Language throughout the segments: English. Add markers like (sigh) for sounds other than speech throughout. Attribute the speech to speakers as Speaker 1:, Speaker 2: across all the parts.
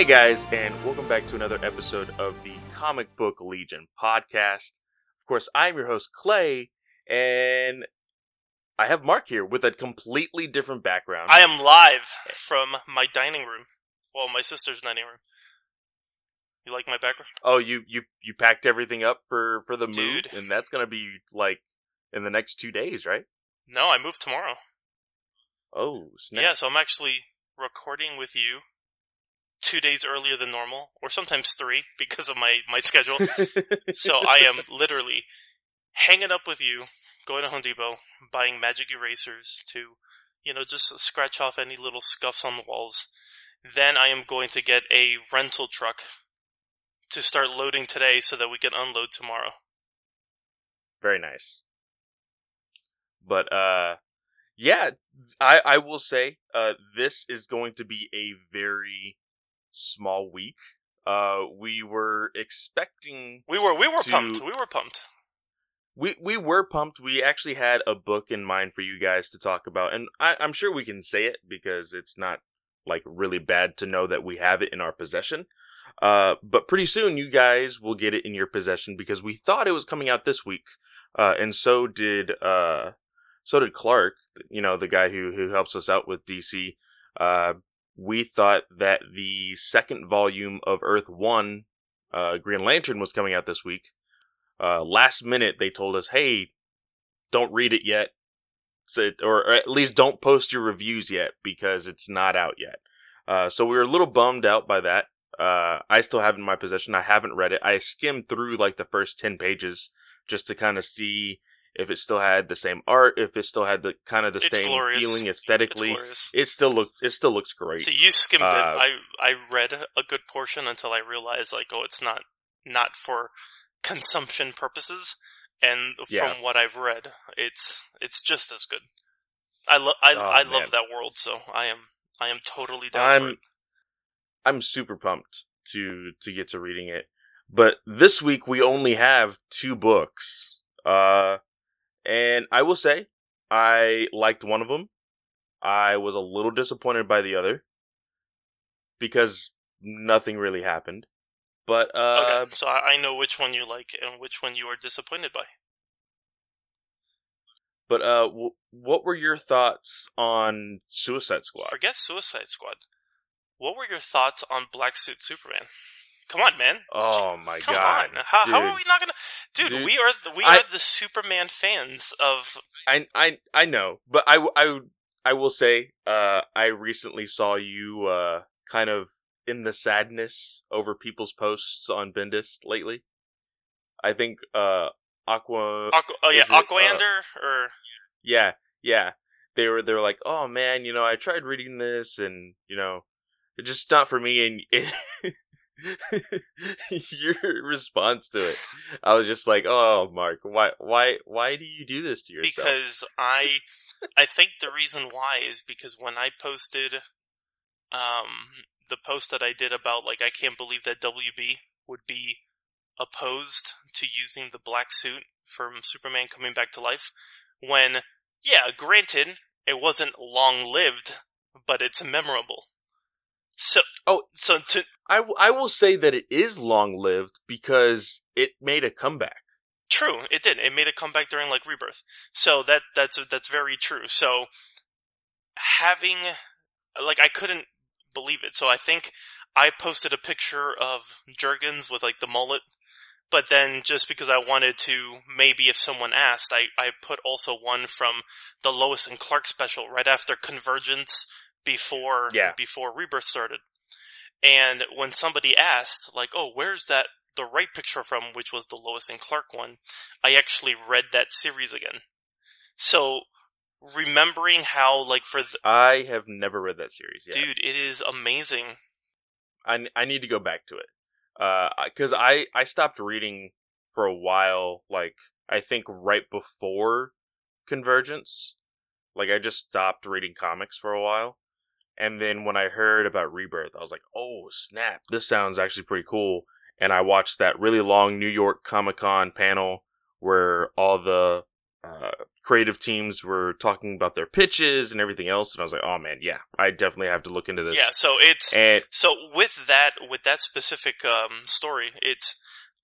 Speaker 1: Hey guys, and welcome back to another episode of the Comic Book Legion podcast. Of course, I'm your host, Clay, and I have Mark here with a completely different background.
Speaker 2: I am live from my dining room. Well, my sister's dining room. You like my background?
Speaker 1: oh, you, you you packed everything up for for the move, and that's gonna be like in the next two days, right?
Speaker 2: No, I move tomorrow.
Speaker 1: Oh, snap.
Speaker 2: Yeah, so I'm actually recording with you two days earlier than normal, or sometimes three (laughs) because of my, my schedule. (laughs) so I am literally hanging up with you, going to Home Depot, buying magic erasers to, you know, just scratch off any little scuffs on the walls. Then I am going to get a rental truck to start loading today so that we can unload tomorrow.
Speaker 1: Very nice. But uh yeah, I I will say uh this is going to be a very small week. Uh we were expecting
Speaker 2: We were we were
Speaker 1: To-
Speaker 2: pumped. We were pumped.
Speaker 1: we we were pumped. We actually had a book in mind for you guys to talk about, and I, I'm sure we can say it because it's not like really bad to know that we have it in our possession. Uh, but pretty soon you guys will get it in your possession because we thought it was coming out this week, uh, and so did uh, so did Clark. You know, the guy who who helps us out with DC. We thought that the second volume of Earth One, uh, Green Lantern, was coming out this week uh, last minute they told us, "Hey, don't read it yet," or, or at least don't post your reviews yet because it's not out yet. Uh, so we were a little bummed out by that. Uh, I still have it in my possession. I haven't read it. I skimmed through like the first ten pages just to kind of see if it still had the same art, if it still had the kind of the
Speaker 2: It's
Speaker 1: same
Speaker 2: glorious.
Speaker 1: feeling aesthetically. It still looks. It still looks great.
Speaker 2: So you skimmed
Speaker 1: Uh,
Speaker 2: it. I I read a good portion until I realized like, oh, it's not not for consumption purposes. And
Speaker 1: Yeah.
Speaker 2: from what I've read, it's it's just as good. I love I
Speaker 1: Oh,
Speaker 2: I love that world, so I am I am totally down
Speaker 1: I'm
Speaker 2: it.
Speaker 1: I'm super pumped to to get to reading it. But this week we only have two books. Uh and I will say I liked one of them. I was a little disappointed by the other because nothing really happened. But uh
Speaker 2: okay, so I, know which one you like and which one you are disappointed by.
Speaker 1: but uh w- what were your thoughts on Suicide Squad?
Speaker 2: Forget Suicide Squad. What were your thoughts on Black Suit Superman? Come on, man.
Speaker 1: Oh my
Speaker 2: Come
Speaker 1: god.
Speaker 2: on. How, how are we not gonna, dude?
Speaker 1: Dude,
Speaker 2: we are the, we
Speaker 1: I-
Speaker 2: are the Superman fans of.
Speaker 1: I I I know, but I I I will say, uh, I recently saw you uh kind of in the sadness over people's posts on Bendis lately. I think uh Aqua,
Speaker 2: Aqu- oh yeah,
Speaker 1: Is it, uh,
Speaker 2: or
Speaker 1: yeah, yeah, they were they were like, oh man, you know, I tried reading this and you know, just not for me. (laughs) And your response to it, I was just like, oh Mark, why why why do you do this to yourself?
Speaker 2: because I I think the reason why is because when I posted um the post that I did about like I can't believe that WB would be opposed to using the black suit from Superman coming back to life when yeah, granted it wasn't long lived, but it's memorable. So
Speaker 1: Oh.
Speaker 2: so to
Speaker 1: I, I will say that it is long lived because it made a comeback.
Speaker 2: True, it did. It made a comeback during like Rebirth. So that that's that's very true. So having like I couldn't believe it. So I think I posted a picture of Jurgens with like the mullet, but then just because I wanted to, maybe if someone asked, I I put also one from the Lois and Clark special right after Convergence before
Speaker 1: Yeah.
Speaker 2: before Rebirth started. And when somebody asked, like, "Oh, where's that the right picture from?" which was the Lois and Clark one, I actually read that series again. So remembering how, like, for the,
Speaker 1: I have never read that series yet.
Speaker 2: dude, it is amazing.
Speaker 1: I, I need to go back to it. Uh, cause I, I stopped reading for a while, like, I think right before Convergence. Like, I just stopped reading comics for a while. And then when I heard about Rebirth, I was like, oh, snap. This sounds actually pretty cool. And I watched that really long New York Comic Con panel where all the uh, creative teams were talking about their pitches and everything else, and I was like, oh man, yeah, I definitely have to look into this.
Speaker 2: Yeah, so it's
Speaker 1: and
Speaker 2: so with that with that specific um, story, it's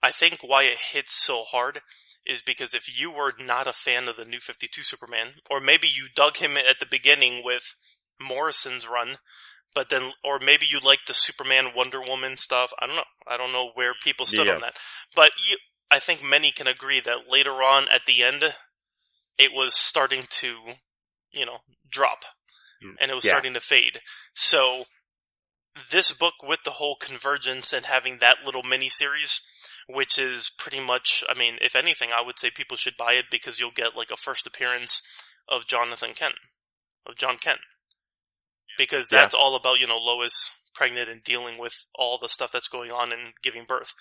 Speaker 2: I think why it hits so hard is because if you were not a fan of the New Fifty Two Superman, or maybe you dug him at the beginning with Morrison's run, but then or maybe you like the Superman Wonder Woman stuff. I don't know. I don't know where people stood
Speaker 1: Yeah.
Speaker 2: on that, but you, I think many can agree that later on at the end, it was starting to, you know, drop,
Speaker 1: Mm,
Speaker 2: and it was
Speaker 1: yeah.
Speaker 2: starting to fade. So this book with the whole convergence and having that little mini series, which is pretty much, I mean, if anything, I would say people should buy it because you'll get like a first appearance of Jonathan Kent, of John Kent, because
Speaker 1: Yeah.
Speaker 2: that's all about you know Lois pregnant and dealing with all the stuff that's going on and giving birth.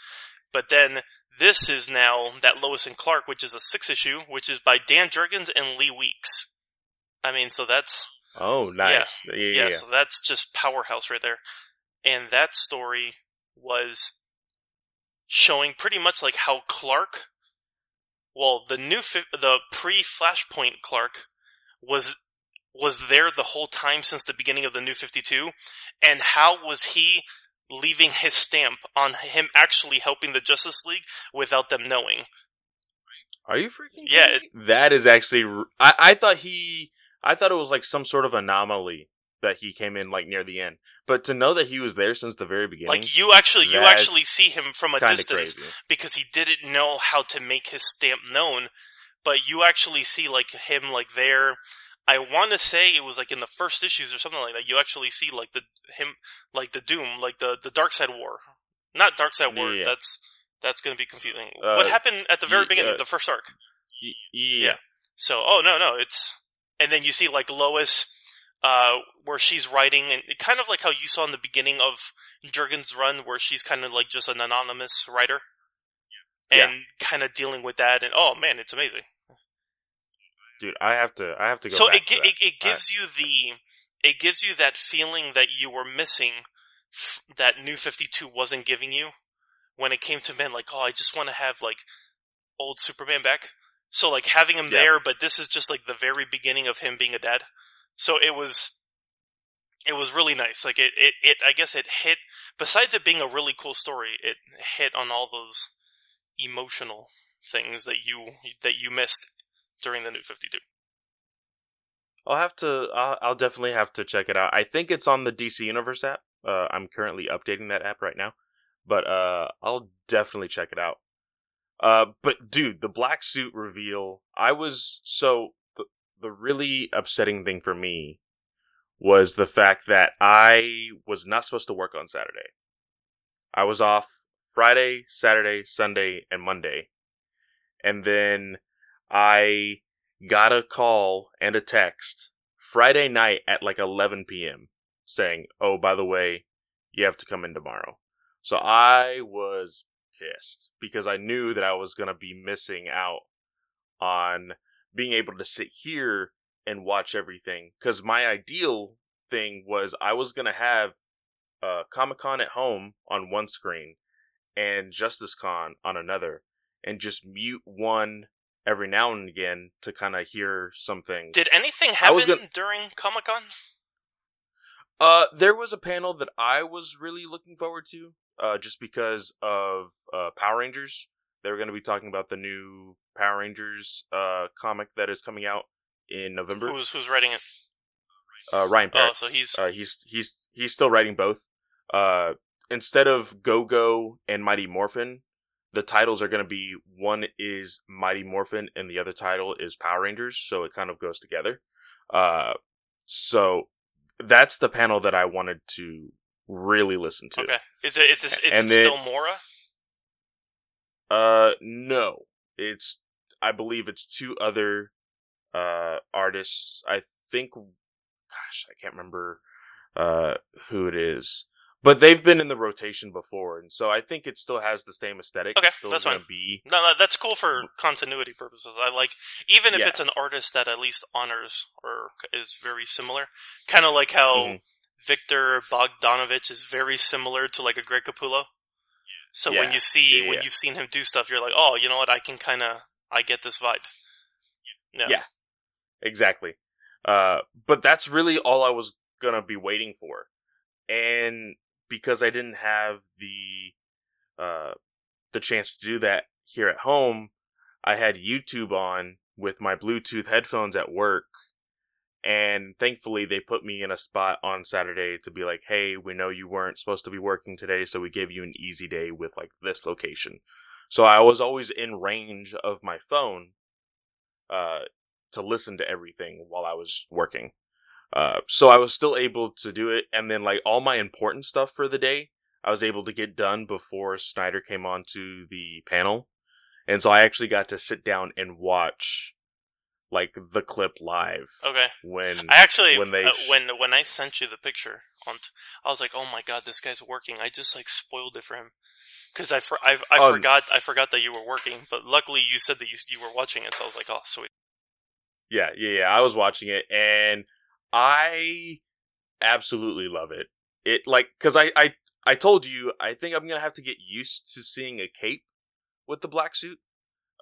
Speaker 2: But then this is now that Lois and Clark, which is a six issue, which is by Dan Jurgens and Lee Weeks. I mean, so that's
Speaker 1: oh, nice. Yeah, yeah,
Speaker 2: yeah,
Speaker 1: yeah.
Speaker 2: so that's just powerhouse right there. And that story was showing pretty much like how Clark, well, the new, fi- the pre-Flashpoint Clark was was there the whole time since the beginning of the New Fifty Two, and how was he leaving his stamp on him actually helping the Justice League without them knowing?
Speaker 1: Are you freaking?
Speaker 2: Yeah,
Speaker 1: kidding me? that is actually. I, I thought he. I thought it was like some sort of anomaly that he came in like near the end, but to know that he was there since the very beginning,
Speaker 2: Like you actually, you actually see him from a distance.
Speaker 1: crazy.
Speaker 2: because he didn't know how to make his stamp known. But you actually see like him like there. I want to say it was like in the first issues or something like that. You actually see like the him like the Doom, like the the Darkseid War, not Darkseid War.
Speaker 1: Yeah.
Speaker 2: That's that's going to be confusing.
Speaker 1: Uh,
Speaker 2: what happened at the very beginning,
Speaker 1: uh,
Speaker 2: the first arc?
Speaker 1: Y- yeah.
Speaker 2: So, oh no, no, it's and then you see like Lois, uh, where she's writing, and kind of like how you saw in the beginning of Jurgen's run, where she's kind of like just an anonymous writer,
Speaker 1: Yeah.
Speaker 2: and kind of dealing with that. And oh man, it's amazing.
Speaker 1: Dude, I have to. I have to go.
Speaker 2: So
Speaker 1: back
Speaker 2: it
Speaker 1: to
Speaker 2: gi-
Speaker 1: that.
Speaker 2: it, it gives you the it gives you that feeling that you were missing f- that New Fifty Two wasn't giving you when it came to men. Like, oh, I just want to have like old Superman back. So like having him
Speaker 1: Yeah.
Speaker 2: there, but this is just like the very beginning of him being a dad. So it was it was really nice. Like it, it, it I guess it hit besides it being a really cool story, it hit on all those emotional things that you that you missed during the new 52.
Speaker 1: I'll have to. I'll, I'll definitely have to check it out. I think it's on the DC Universe app. Uh, I'm currently updating that app right now, but uh, I'll definitely check it out. Uh, but dude, the black suit reveal. I was so the, the really upsetting thing for me was the fact that I was not supposed to work on Saturday. I was off Friday, Saturday, Sunday, and Monday, and then I got a call and a text Friday night at like 11 p.m. saying, "Oh, by the way, you have to come in tomorrow." So I was pissed because I knew that I was going to be missing out on being able to sit here and watch everything cuz my ideal thing was I was going to have uh Comic-Con at home on one screen and Justice Con on another and just mute one every now and again to kind of hear some things.
Speaker 2: Did anything happen
Speaker 1: gonna-
Speaker 2: during Comic Con?
Speaker 1: Uh, there was a panel that I was really looking forward to, uh, just because of uh, Power Rangers. They were going to be talking about the new Power Rangers uh comic that is coming out in November.
Speaker 2: Who's who's writing it?
Speaker 1: Uh, Ryan
Speaker 2: Oh, so he's
Speaker 1: Uh, he's he's he's still writing both. Uh, instead of Go Go and Mighty Morphin, the titles are going to be one is Mighty Morphin and the other title is Power Rangers, so it kind of goes together. Uh, so that's the panel that I wanted to really listen to.
Speaker 2: okay. Is it? It's, it's, it's
Speaker 1: And then-
Speaker 2: still Mora.
Speaker 1: Uh, no, it's I believe it's two other uh artists. I think, gosh, I can't remember uh who it is, but they've been in the rotation before, and so I think it still has the same aesthetic.
Speaker 2: Okay,
Speaker 1: it's still
Speaker 2: that's
Speaker 1: gonna
Speaker 2: fine.
Speaker 1: be
Speaker 2: No, no, that's cool for continuity purposes. I like even if
Speaker 1: Yeah.
Speaker 2: it's an artist that at least honors or is very similar. Kind of like how
Speaker 1: Mhm.
Speaker 2: Viktor Bogdanovic is very similar to like a Greg Capullo. So when you see
Speaker 1: yeah,
Speaker 2: when
Speaker 1: yeah.
Speaker 2: you've seen him do stuff, you're like, oh, you know what? I can kind of I get this vibe. Yeah.
Speaker 1: Yeah. Exactly. Uh, but that's really all I was gonna be waiting for, and because I didn't have the uh the chance to do that here at home, I had YouTube on with my Bluetooth headphones at work. And thankfully, they put me in a spot on Saturday to be like, hey, we know you weren't supposed to be working today, so we gave you an easy day with like this location. So I was always in range of my phone uh, to listen to everything while I was working. Uh, so I was still able to do it. And then, like, all my important stuff for the day, I was able to get done before Snyder came onto the panel. And so I actually got to sit down and watch like the clip live
Speaker 2: Okay.
Speaker 1: when
Speaker 2: I actually
Speaker 1: when they
Speaker 2: uh,
Speaker 1: sh-
Speaker 2: when when I sent you the picture on, t- I was like, oh my god, this guy's working. I just like spoiled it for him because I for, I, I
Speaker 1: Oh.
Speaker 2: forgot I forgot that you were working, but luckily you said that you you were watching it, so I was like, oh sweet.
Speaker 1: Yeah, yeah, yeah. I was watching it and I absolutely love it. It like cuz I I I told you I think I'm to have to get used to seeing a cape with the black suit.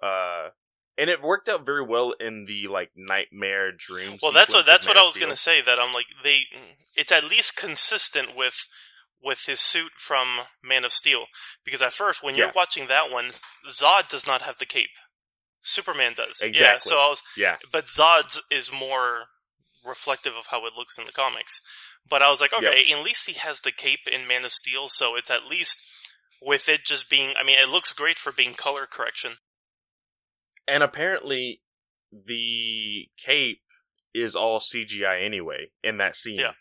Speaker 1: Uh and it worked out very well in the like nightmare dreams.
Speaker 2: Well, that's what that's what I was
Speaker 1: Steel.
Speaker 2: gonna say. That I'm like they, it's at least consistent with with his suit from Man of Steel. Because at first, when you're
Speaker 1: Yeah.
Speaker 2: watching that one, Zod does not have the cape. Superman does. Yeah,
Speaker 1: Exactly.
Speaker 2: so I was,
Speaker 1: Yeah.
Speaker 2: but Zod's is more reflective of how it looks in the comics. But I was like, okay, at least he has the cape in Man of Steel, so it's at least with it just being. I mean, it looks great for being color correction.
Speaker 1: And apparently the cape is all CGI anyway in that scene.
Speaker 2: Yeah.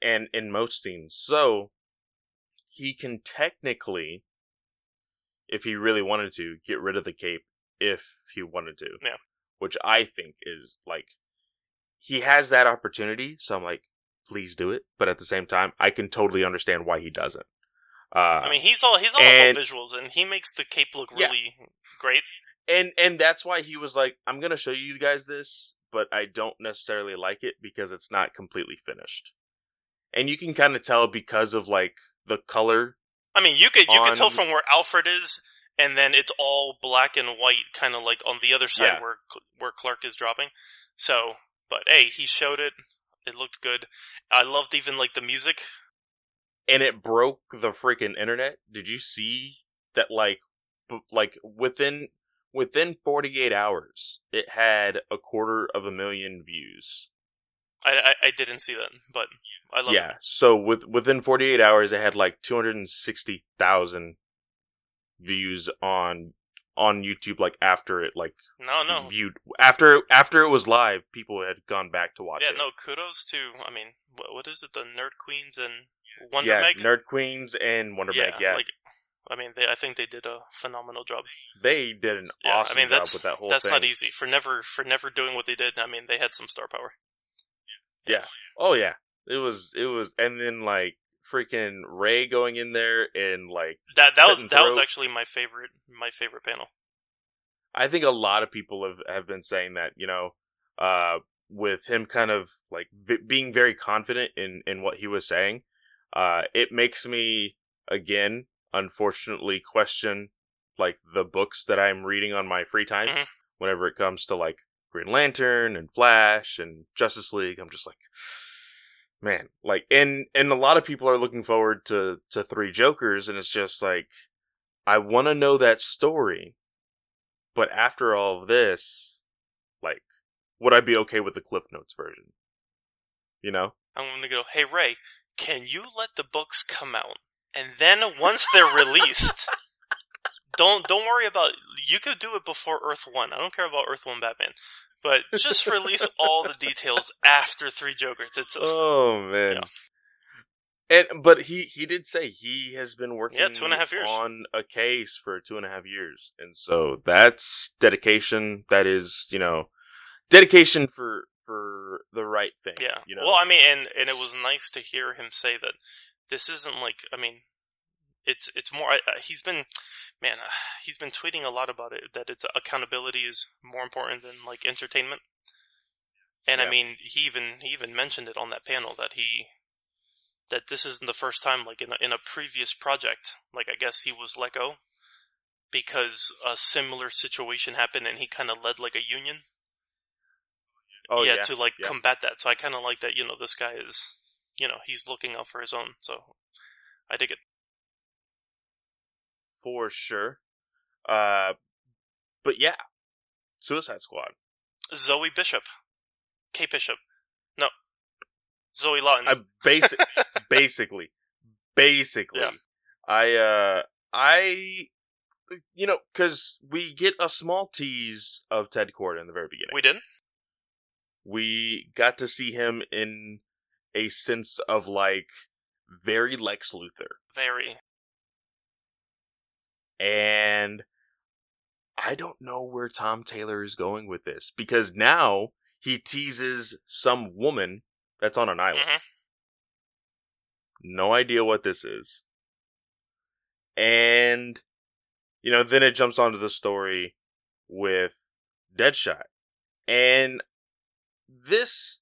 Speaker 1: And in most scenes. So he can technically if he really wanted to get rid of the cape if he wanted to.
Speaker 2: Yeah.
Speaker 1: Which I think is like he has that opportunity, so I'm like please do it, but at the same time I can totally understand why he doesn't. Uh
Speaker 2: I mean, he's all he's all
Speaker 1: and-
Speaker 2: about visuals, and he makes the cape look
Speaker 1: Yeah.
Speaker 2: really great.
Speaker 1: and and that's why he was like i'm gonna show you guys this but i don't necessarily like it because it's not completely finished and you can kind of tell because of like the color
Speaker 2: I mean, you could you could tell from where Alfred is, and then it's all black and white, kind of like on the other side
Speaker 1: Yeah.
Speaker 2: where where Clark is dropping. So, but hey, he showed it. It looked good. I loved even like the music.
Speaker 1: and it broke the freaking internet did you see that like b- like within within 48 hours it had a quarter of a million views
Speaker 2: I I, I didn't see that, but I love it.
Speaker 1: yeah
Speaker 2: it.
Speaker 1: so with within 48 hours it had like 260,000 views on on YouTube like after it like
Speaker 2: No, no,
Speaker 1: viewed after after it was live people had gone back to watch
Speaker 2: yeah,
Speaker 1: it
Speaker 2: no. Kudos to I mean, what, what is it? The Nerd Queens and Wonder
Speaker 1: yeah
Speaker 2: Meg.
Speaker 1: Nerd Queens and Wonder Meg yeah
Speaker 2: like I mean, they I think they did a phenomenal job.
Speaker 1: they did an
Speaker 2: Yeah,
Speaker 1: awesome
Speaker 2: I mean
Speaker 1: job
Speaker 2: that's
Speaker 1: with that whole
Speaker 2: that's
Speaker 1: thing
Speaker 2: not easy for never for never doing what they did. I mean, they had some star power.
Speaker 1: Yeah. Yeah. Oh yeah, it was it was, and then like freaking Ray going in there and like
Speaker 2: That that was that was actually my favorite my favorite panel.
Speaker 1: I think a lot of people have have been saying that you know, uh, with him kind of like v- being very confident in in what he was saying, uh, it makes me again unfortunately question like the books that I'm reading on my free time
Speaker 2: Mhm.
Speaker 1: whenever it comes to like Green Lantern and Flash and Justice League. I'm just like, man, like, and and a lot of people are looking forward to to Three Jokers, and it's just like, I want to know that story, but after all of this, like, would I be okay with the Cliff Notes version? You know?
Speaker 2: I'm gonna go, hey Ray, can you let the books come out? And then once they're released, (laughs) don't don't worry about you could do it before Earth One. I don't care about Earth One Batman. But just release all the details after Three Jokers. It's (laughs)
Speaker 1: Oh man. And but he he did say he has been working
Speaker 2: Yeah, two and a half years.
Speaker 1: on a case for two and a half years, and so that's dedication. That is, you know, dedication for for the right thing.
Speaker 2: yeah.
Speaker 1: you know.
Speaker 2: Well, I mean, and and it was nice to hear him say that this isn't like. I mean, it's it's more. I, I- he's been, man, uh, he's been tweeting a lot about it. That it's accountability is more important than like entertainment. And I mean, he even he even mentioned it on that panel that he that this isn't the first time like in a, in a previous project. Like I guess he was let go, because a similar situation happened and he kind of led like a union
Speaker 1: Oh
Speaker 2: yeah,
Speaker 1: yeah,
Speaker 2: to like
Speaker 1: yeah.
Speaker 2: combat that. So I kind of like that. You know, this guy is, you know, he's looking out for his own. So I dig it.
Speaker 1: For sure. Uh, but yeah, Suicide Squad.
Speaker 2: Zoe Bishop, Kate Bishop, no, Zoe Lawton.
Speaker 1: I basic, (laughs) basically, basically,
Speaker 2: Yeah.
Speaker 1: I uh, I, you know, because we get a small tease of Ted Kord in the very beginning.
Speaker 2: we didn't.
Speaker 1: we got to see him in a sense of like very Lex Luthor.
Speaker 2: Very.
Speaker 1: And I don't know where Tom Taylor is going with this because now he teases some woman that's on an island.
Speaker 2: Mhm.
Speaker 1: No idea what this is. And, you know, then it jumps onto the story with Deadshot. And this,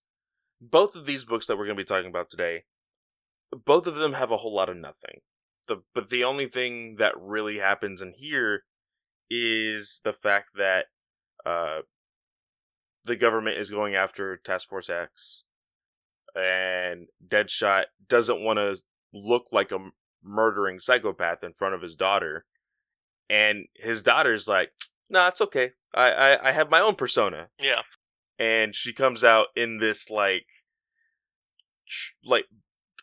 Speaker 1: both of these books that we're going to be talking about today, both of them have a whole lot of nothing. The, but the only thing that really happens in here is the fact that uh, the government is going after Task Force X, and Deadshot doesn't want to look like a murdering psychopath in front of his daughter, and his daughter's like, "Nah, it's okay. I I, I have my own persona."
Speaker 2: Yeah.
Speaker 1: and she comes out in this like like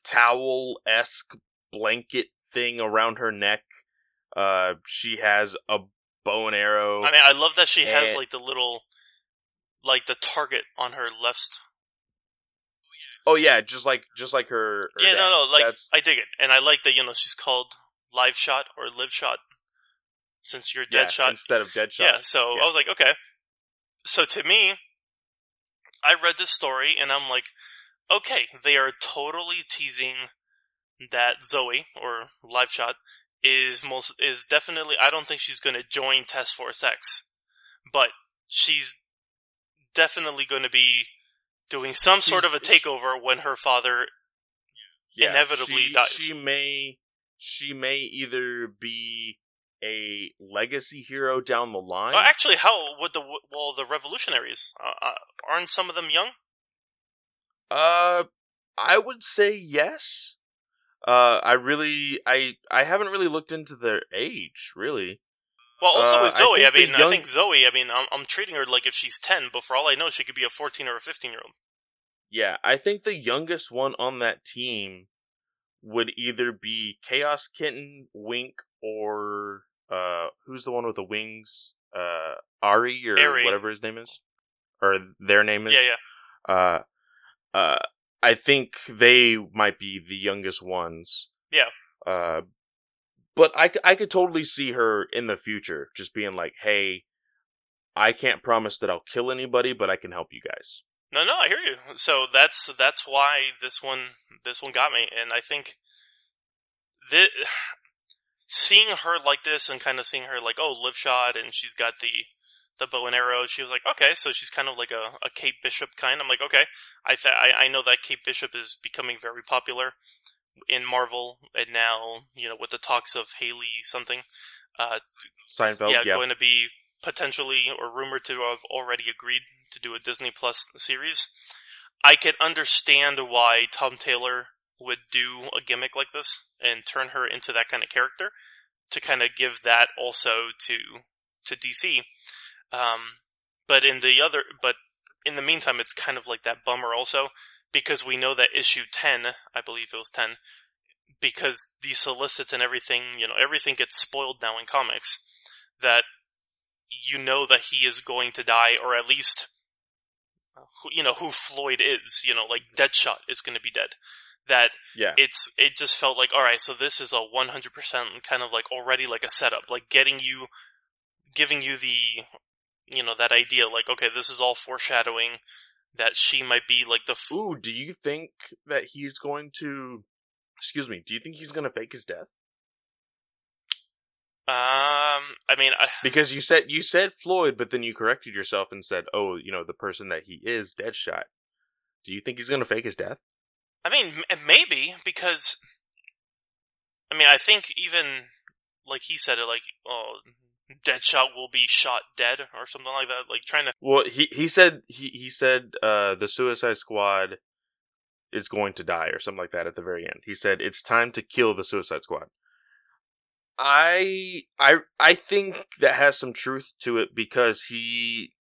Speaker 1: towel esque blanket thing around her neck. Uh, she has a bow and arrow.
Speaker 2: I mean, I love that she has like the little, like the target on her left.
Speaker 1: oh yeah, just like just like her. her
Speaker 2: yeah,
Speaker 1: dad.
Speaker 2: no, no, like
Speaker 1: That's-
Speaker 2: I dig it, and I like that. You know, she's called Live Shot or Live Shot, since you're
Speaker 1: yeah,
Speaker 2: Dead Shot.
Speaker 1: instead of dead shot.
Speaker 2: Yeah, so
Speaker 1: Yeah.
Speaker 2: I was like, okay. So to me, I read this story and I'm like, okay, they are totally teasing that Zoe or Live Shot is most is definitely. I don't think she's going to join Task Force X, but she's definitely going to be doing some sort
Speaker 1: She's-
Speaker 2: of a takeover when her father.
Speaker 1: Yeah,
Speaker 2: inevitably
Speaker 1: she,
Speaker 2: dies.
Speaker 1: She may she may either be a legacy hero down the line.
Speaker 2: Actually, how would the well the revolutionaries uh, uh, aren't some of them young?
Speaker 1: Uh, I would say yes. Uh, I really, I, I haven't really looked into their age, really.
Speaker 2: Well, also
Speaker 1: Uh,
Speaker 2: with Zoe, I,
Speaker 1: the
Speaker 2: mean, I think Zoe. I mean, I'm, I'm treating her like if she's ten, but for all I know, she could be a fourteen or a fifteen year old.
Speaker 1: Yeah, I think the youngest one on that team would either be Chaos Kitten, Wink, or uh, who's the one with the wings? Uh, Aerie or
Speaker 2: Aerie.
Speaker 1: whatever his name is, or their name is.
Speaker 2: Yeah, yeah.
Speaker 1: Uh, uh, I think they might be the youngest ones.
Speaker 2: Yeah.
Speaker 1: Uh, but I could totally see her in the future just being like, hey, I can't promise that I'll kill anybody, but I can help you guys.
Speaker 2: No, no, I hear you. So that's that's why this one this one got me, and I think this, (sighs) seeing her like this and kind of seeing her like oh live shot and she's got the the bow and arrow. She was like okay, so she's kind of like a, a Kate Bishop kind. I'm like okay, I th- I I know that Kate Bishop is becoming very popular in Marvel, and now you know with the talks of Hailee something. Uh,
Speaker 1: Steinfeld,
Speaker 2: yeah,
Speaker 1: yeah.
Speaker 2: going to be potentially or rumored to have already agreed to do a Disney Plus series. I can understand why Tom Taylor would do a gimmick like this and turn her into that kind of character to kind of give that also to to DC. Um, but in the other, but in the meantime, it's kind of like that bummer also because we know that issue ten, I believe it was ten, because these solicits and everything, you know, everything gets spoiled now in comics. That you know that he is going to die, or at least, you know, who Floyd is. You know, like Deadshot is going to be dead. That
Speaker 1: Yeah.
Speaker 2: it's it just felt like all right. So this is a one hundred percent kind of like already like a setup, like getting you, giving you the, you know, that idea. Like okay, this is all foreshadowing that she might be like the. F-
Speaker 1: Ooh, do you think that he's going to? Excuse me. Do you think he's going to fake his death?
Speaker 2: um, I mean, I,
Speaker 1: Because you said you said Floyd, but then you corrected yourself and said, "Oh, you know, the person that he is, Deadshot." Do you think he's going to fake his death?
Speaker 2: I mean, m- maybe because, I mean, I think even like he said it, like, oh, Deadshot will be shot dead or something like that. Like trying to.
Speaker 1: Well, he he said he he said uh, the Suicide Squad is going to die or something like that at the very end. He said it's time to kill the Suicide Squad. I I I think that has some truth to it because he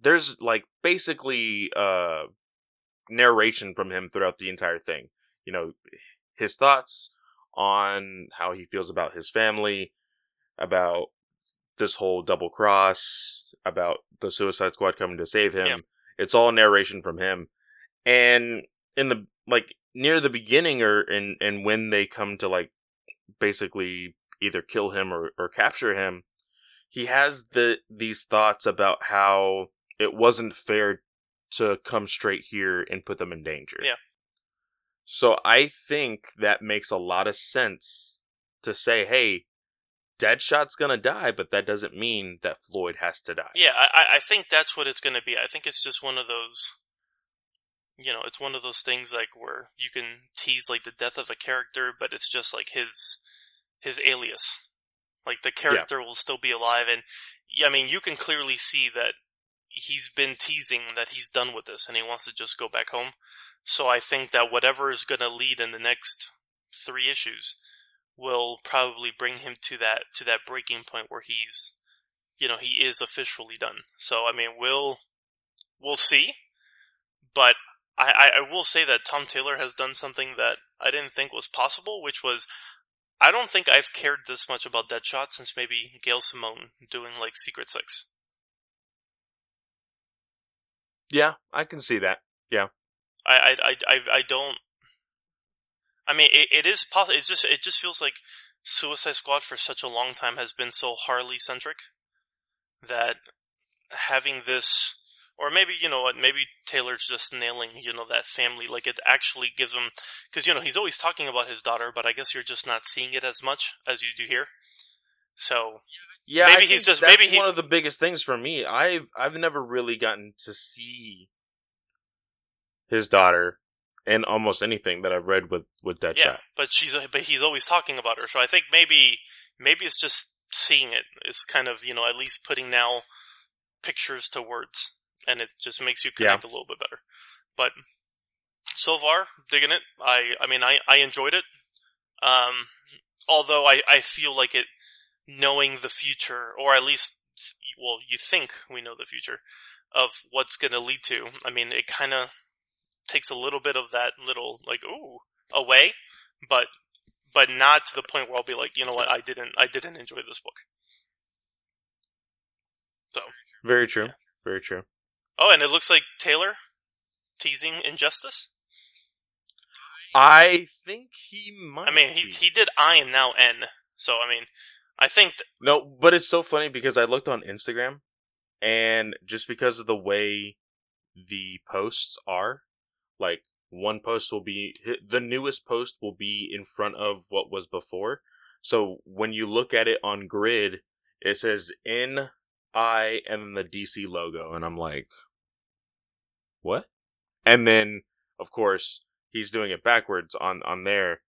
Speaker 1: there's like basically uh narration from him throughout the entire thing. You know, his thoughts on how he feels about his family, about this whole double cross, about the Suicide Squad coming to save him.
Speaker 2: Yeah.
Speaker 1: It's all narration from him. And in the like near the beginning or and and when they come to like basically either kill him or, or capture him, he has the these thoughts about how it wasn't fair to come straight here and put them in danger.
Speaker 2: Yeah.
Speaker 1: So I think that makes a lot of sense to say, hey, Deadshot's gonna die, but that doesn't mean that Floyd has to die.
Speaker 2: Yeah, I, I- think that's what it's going to be. I think it's just one of those. You know, it's one of those things like where you can tease like the death of a character, but it's just like his his alias. Like the character will still be alive, and yeah, I mean, you can clearly see that he's been teasing that he's done with this and he wants to just go back home. So I think that whatever is going to lead in the next three issues will probably bring him to that to that breaking point where he's you know he is officially done. So I mean we'll we'll see, but I, I, I will say that Tom Taylor has done something that I didn't think was possible, which was I don't think I've cared this much about Deadshot since maybe Gail Simone doing like Secret Six.
Speaker 1: Yeah, I can see that.
Speaker 2: Yeah, I I I, I don't. I mean, it, it is possible. It's just it just feels like Suicide Squad for such a long time has been so Harley centric that having this, or maybe you know what, maybe Taylor's just nailing you know that family. Like it actually gives him because you know he's always talking about his daughter, but I guess you're just not seeing it as much as you do here. So
Speaker 1: Yeah,
Speaker 2: Maybe
Speaker 1: I
Speaker 2: he's
Speaker 1: think
Speaker 2: just-
Speaker 1: that's
Speaker 2: maybe he-
Speaker 1: one of the biggest things for me. I've I've never really gotten to see his daughter in almost anything that I've read with with Deadshot.
Speaker 2: yeah, but she's but he's always talking about her. So I think maybe maybe it's just seeing it. It's kind of you know at least putting now pictures to words, and it just makes you connect a little bit better. But so far, digging it. I I mean I I enjoyed it. Um, although I I feel like it knowing the future, or at least well you think we know the future of what's going to lead to. I mean it kind of takes a little bit of that little like ooh away, but but not to the point where I'll be like, you know what, I didn't I didn't enjoy this book. So
Speaker 1: Very true. Very true.
Speaker 2: oh, and it looks like Taylor teasing Injustice.
Speaker 1: I think he might.
Speaker 2: I mean, he
Speaker 1: be.
Speaker 2: he did I and now N. So I mean, I think th-
Speaker 1: No, but it's so funny because I looked on Instagram and just because of the way the posts are, like one post will be the newest post will be in front of what was before. So when you look at it on grid, it says N I and then the DC logo and I'm like what? And then of course he's doing it backwards on on there.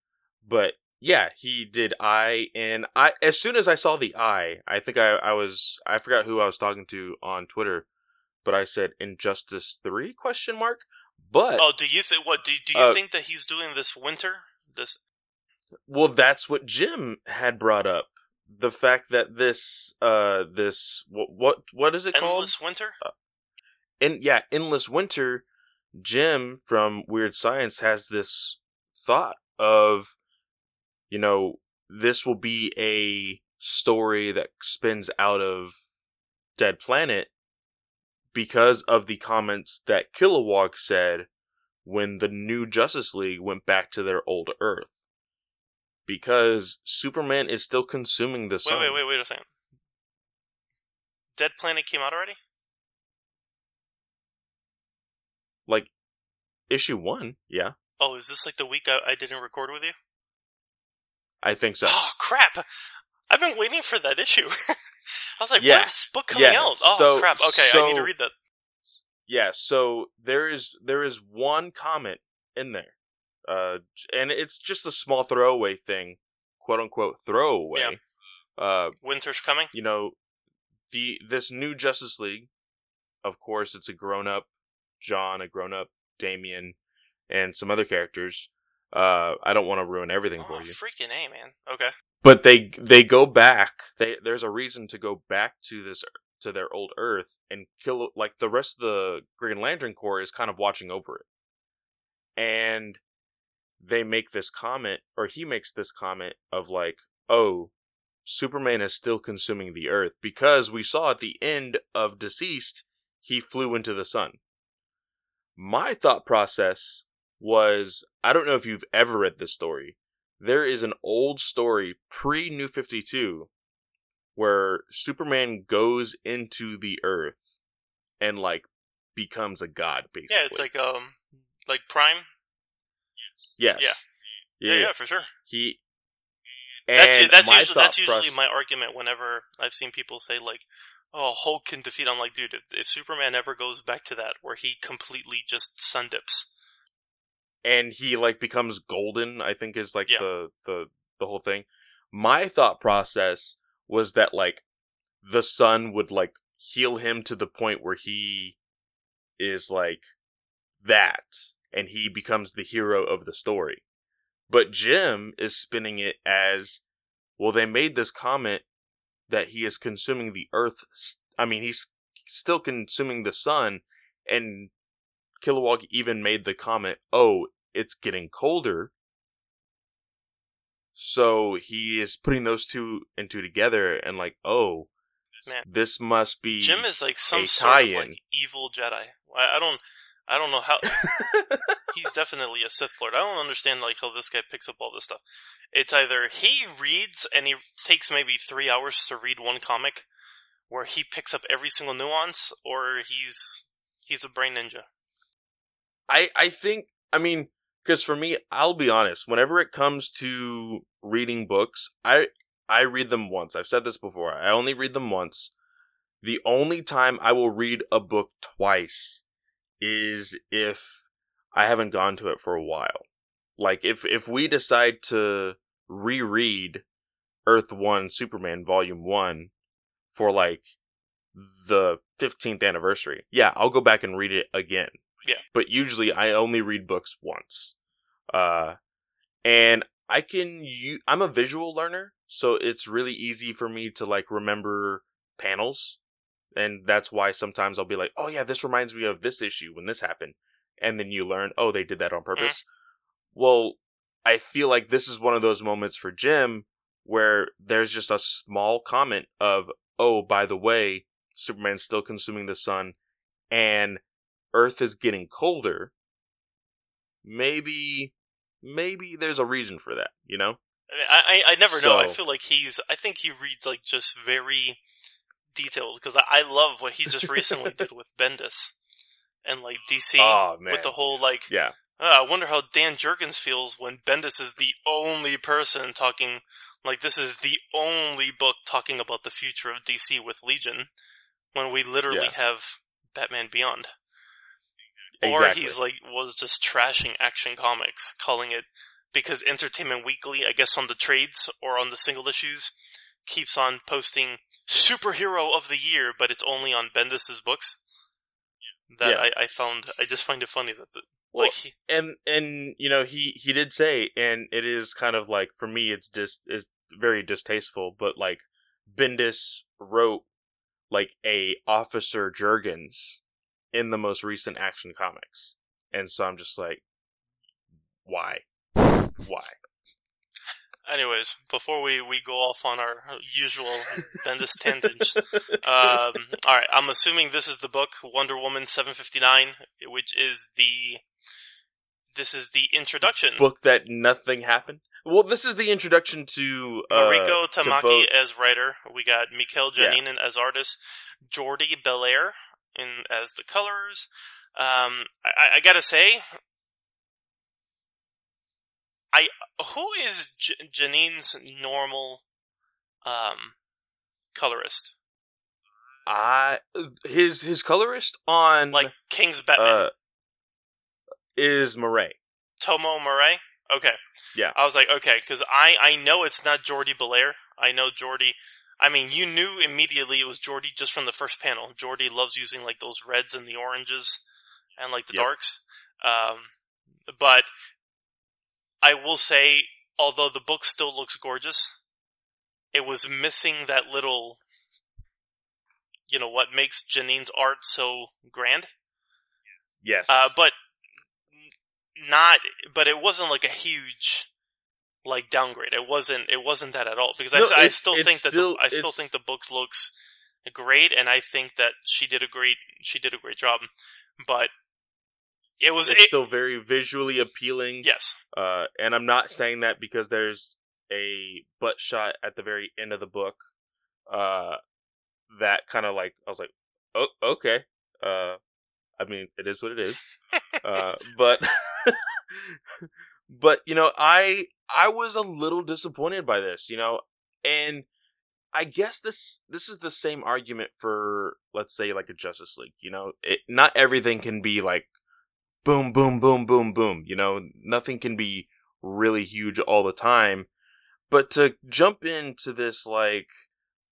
Speaker 1: But yeah, he did I and I as soon as I saw the I, I think I I was I forgot who I was talking to on Twitter, but I said Injustice 3 question mark. But
Speaker 2: oh, do you think what do do you
Speaker 1: Uh,
Speaker 2: think that he's doing this winter? This
Speaker 1: well that's what Jim had brought up. The fact that this uh this what what, what is it called?
Speaker 2: endless winter?
Speaker 1: in yeah, endless winter, Jim from Weird Science has this thought of, you know, this will be a story that spins out of Dead Planet because of the comments that Kilowog said when the new Justice League went back to their old Earth. Because Superman is still consuming the
Speaker 2: Wait,
Speaker 1: sun.
Speaker 2: wait, wait, wait a second. Dead Planet came out already?
Speaker 1: Like issue one, yeah,
Speaker 2: Oh, is this like the week I, I didn't record with you?
Speaker 1: I think so.
Speaker 2: Oh crap! I've been waiting for that issue. (laughs) I was like,
Speaker 1: Yeah.
Speaker 2: when's this book coming
Speaker 1: Yeah,
Speaker 2: out? Oh
Speaker 1: so-
Speaker 2: crap! Okay, I need to read that.
Speaker 1: Yeah, so there is there is one comment in there, uh, and it's just a small throwaway thing, quote unquote throwaway. Uh,
Speaker 2: Winter's coming.
Speaker 1: you know, the this new Justice League, of course, it's a grown up John, a grown up Damian, and some other characters. Uh, I don't want to ruin everything
Speaker 2: Oh,
Speaker 1: for you,
Speaker 2: freaking A, man. Okay.
Speaker 1: but they they go back. They there's a reason to go back to this to their old Earth and kill like the rest of the Green Lantern Corps is kind of watching over it, and they make this comment, or he makes this comment of like, "Oh, Superman is still consuming the Earth because we saw at the end of DCeased he flew into the sun." My thought process was I don't know if you've ever read this story. There is an old story pre New 52 where Superman goes into the earth and like becomes a god basically.
Speaker 2: Yeah, it's like um, like Prime.
Speaker 1: yes.
Speaker 2: Yeah, yeah, yeah, for sure.
Speaker 1: He
Speaker 2: That's that's usually that's usually
Speaker 1: process-
Speaker 2: my argument whenever I've seen people say like, "Oh, Hulk can defeat." I'm like, dude, if, if Superman ever goes back to that where he completely just sun dips,
Speaker 1: and he like becomes golden i think is like
Speaker 2: Yeah.
Speaker 1: the the the whole thing my thought process was that like the sun would like heal him to the point where he is like that and he becomes the hero of the story but jim is spinning it as well they made this comment that he is consuming the earth I mean he's still consuming the sun and Kilowog even made the comment, "Oh, it's getting colder." So he is putting those two into together and like, "Oh,
Speaker 2: Man.
Speaker 1: this must be
Speaker 2: Jim is like some sort of like evil Jedi. I, I don't, I don't know how. (laughs) he's definitely a Sith Lord. I don't understand like how this guy picks up all this stuff. It's either he reads and he takes maybe three hours to read one comic, where he picks up every single nuance, or he's he's a brain ninja.
Speaker 1: I I think I mean because for me, I'll be honest. Whenever it comes to reading books, I I read them once. I've said this before. I only read them once. The only time I will read a book twice is if I haven't gone to it for a while. Like if if we decide to reread Earth 1 Superman Volume 1 for like the 15th anniversary. Yeah, I'll go back and read it again.
Speaker 2: Yeah.
Speaker 1: But usually I only read books once. Uh and I can u- I'm a visual learner, so it's really easy for me to like remember panels. And that's why sometimes I'll be like, "Oh yeah, this reminds me of this issue when this happened." And then you learn, "Oh, they did that on purpose." Well, I feel like this is one of those moments for Jim where there's just a small comment of, "Oh, by the way, Superman's still consuming the sun and Earth is getting colder." Maybe maybe there's a reason for that, you know?
Speaker 2: I, I, I never know. I feel like he's. I think he reads like just very detailed because I, I love what he just recently did with Bendis and like DC (laughs)
Speaker 1: oh
Speaker 2: with the whole like.
Speaker 1: yeah.
Speaker 2: Uh, I wonder how Dan Jurgens feels when Bendis is the only person talking. Like this is the only book talking about the future of DC with Legion, when we literally
Speaker 1: Yeah.
Speaker 2: have Batman Beyond. Or he's like was just trashing Action Comics, calling it because Entertainment Weekly, I guess on the trades or on the single issues, keeps on posting superhero of the year, but it's only on Bendis's books. That
Speaker 1: Yeah.
Speaker 2: I, I found, I just find it funny that the,
Speaker 1: Well,
Speaker 2: like he,
Speaker 1: and and you know he he did say and it is kind of like for me it's just is very distasteful but like bendis wrote like a officer jurgens in the most recent action comics and so i'm just like why why
Speaker 2: Anyways, before we, we go off on our usual (laughs) Bendis tangents, um, all right, I'm assuming this is the book Wonder Woman 759, which is the this is the introduction.
Speaker 1: book that nothing happened well this is the introduction to uh,
Speaker 2: Mariko
Speaker 1: to
Speaker 2: Tamaki
Speaker 1: both-
Speaker 2: as writer. We got Mikhail
Speaker 1: Yeah.
Speaker 2: Janinen as artist. Jordie Bellaire in as the colors. Um, I, I- gotta say, I who is J- Janín's normal um colorist?
Speaker 1: I his his colorist on
Speaker 2: Like King's Batman,
Speaker 1: uh is Morey.
Speaker 2: Tomeu Morey. Okay,
Speaker 1: Yeah.
Speaker 2: I was like, okay, because I I know it's not Jordie Bellaire. I know Jordie. I mean, you knew immediately it was Jordie just from the first panel. Jordie loves using like those reds and the oranges and like the
Speaker 1: Yep.
Speaker 2: darks. Um, but I will say, although the book still looks gorgeous, it was missing that little, you know, what makes Janín's art so grand.
Speaker 1: Yes.
Speaker 2: Uh, but not, but it wasn't like a huge, like downgrade. It wasn't, it wasn't that at all because
Speaker 1: No,
Speaker 2: I, I still think that
Speaker 1: still-
Speaker 2: the, I still think the book looks great, and I think that she did a great, she did a great job. But it was,
Speaker 1: it's
Speaker 2: it,
Speaker 1: still very visually appealing.
Speaker 2: yes,
Speaker 1: Uh, and I'm not saying that because there's a butt shot at the very end of the book. Uh, that kind of like I was like, oh, okay. Uh, I mean, it is what it is. (laughs) uh, but, (laughs) but you know, I I was a little disappointed by this. You know, and I guess this this is the same argument for let's say like a Justice League. You know, it, not everything can be like boom, boom, boom, boom, boom. You know, nothing can be really huge all the time. But to jump into this, like,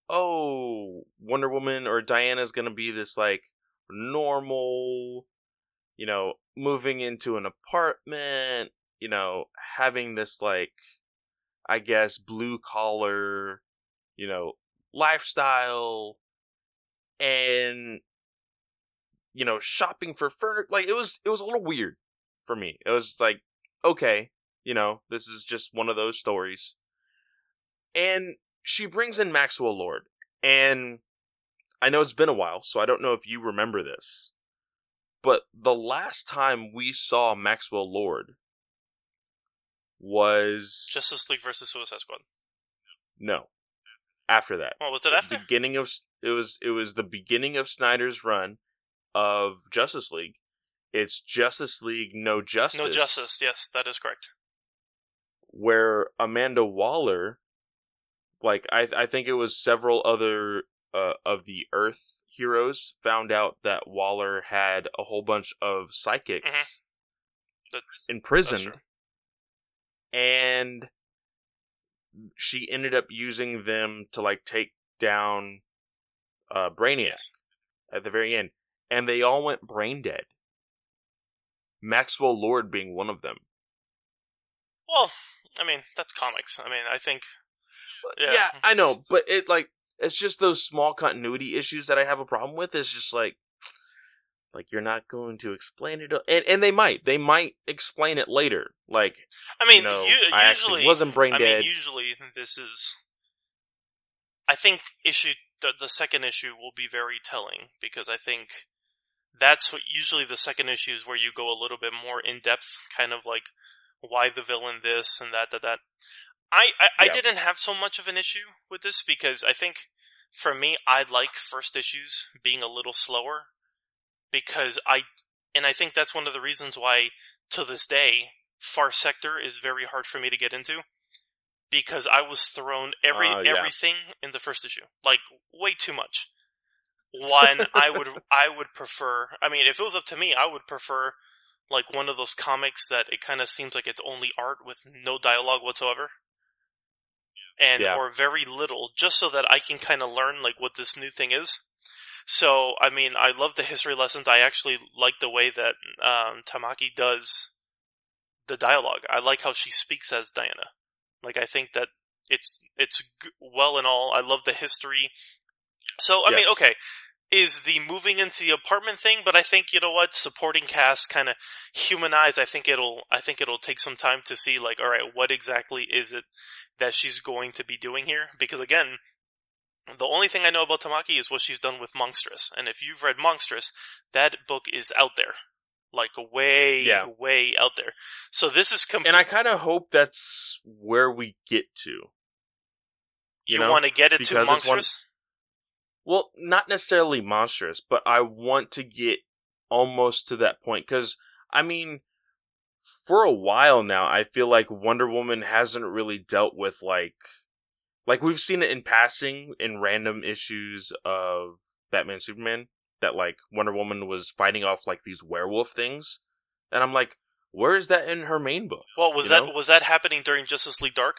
Speaker 1: oh, Wonder Woman or Diana's gonna be this, like, normal, you know, moving into an apartment, you know, having this, like, I guess, blue collar, you know, lifestyle, and you know, shopping for furniture. Like it was, it was a little weird for me. It was like, okay, you know, this is just one of those stories. And she brings in Maxwell Lord, and I know it's been a while, so I don't know if you remember this, but the last time we saw Maxwell Lord was
Speaker 2: Justice League versus Suicide Squad.
Speaker 1: no after that
Speaker 2: Well, was it after?
Speaker 1: beginning of it was it was the beginning of Snyder's run of Justice League. It's Justice League No Justice.
Speaker 2: No Justice. Yes, that is correct.
Speaker 1: Where Amanda Waller, like I I think it was several other uh, of the Earth heroes found out that Waller had a whole bunch of psychics
Speaker 2: Mhm. That-
Speaker 1: in prison. And she ended up using them to like take down uh Brainiac
Speaker 2: Yes.
Speaker 1: at the very end, and they all went brain dead. Maxwell Lord being one of them.
Speaker 2: Well, I mean, that's comics. I mean, I think.
Speaker 1: Yeah.
Speaker 2: Yeah.
Speaker 1: I know, but it like it's just those small continuity issues that I have a problem with. It's just like like you're not going to explain it, and and they might they might explain it later. Like
Speaker 2: I mean,
Speaker 1: no,
Speaker 2: u-
Speaker 1: I
Speaker 2: usually
Speaker 1: actually wasn't brain
Speaker 2: I
Speaker 1: dead.
Speaker 2: mean, usually this is. I think issue the, the second issue will be very telling because I think that's what usually the second issue is where you go a little bit more in depth, kind of like why the villain this and that that that. I I, I didn't have so much of an issue with this because I think for me I like first issues being a little slower because I and I think that's one of the reasons why to this day Far Sector is very hard for me to get into because I was thrown every
Speaker 1: Oh, yeah.
Speaker 2: everything in the first issue, like way too much. One, I (laughs) would I would prefer. I mean, if it was up to me, I would prefer like one of those comics that it kind of seems like it's only art with no dialogue whatsoever, and
Speaker 1: Yeah.
Speaker 2: or very little, just so that I can kind of learn like what this new thing is. So, I mean, I love the history lessons. I actually like the way that um, Tamaki does the dialogue. I like how she speaks as Diana. Like, I think that it's it's g- well and all. I love the history. So, I mean, okay, is the moving into the apartment thing, but I think you know what, supporting cast kind of humanize. I think it'll I think it'll take some time to see like, all right, what exactly is it that she's going to be doing here? Because again, the only thing I know about Tamaki is what she's done with Monstrous. And if you've read Monstrous, that book is out there. Like way,
Speaker 1: Yeah.
Speaker 2: way out there. So this is complete.
Speaker 1: and I kind of hope that's where we get to.
Speaker 2: you
Speaker 1: You,
Speaker 2: want to get it to
Speaker 1: Because one-
Speaker 2: Monstrous?
Speaker 1: Well, not necessarily monstrous, but I want to get almost to that point because I mean, for a while now, I feel like Wonder Woman hasn't really dealt with like, like we've seen it in passing in random issues of Batman Superman that like Wonder Woman was fighting off like these werewolf things, and I'm like, where is that in her main book?
Speaker 2: Well, was
Speaker 1: you
Speaker 2: that
Speaker 1: know?
Speaker 2: was that happening during Justice League Dark?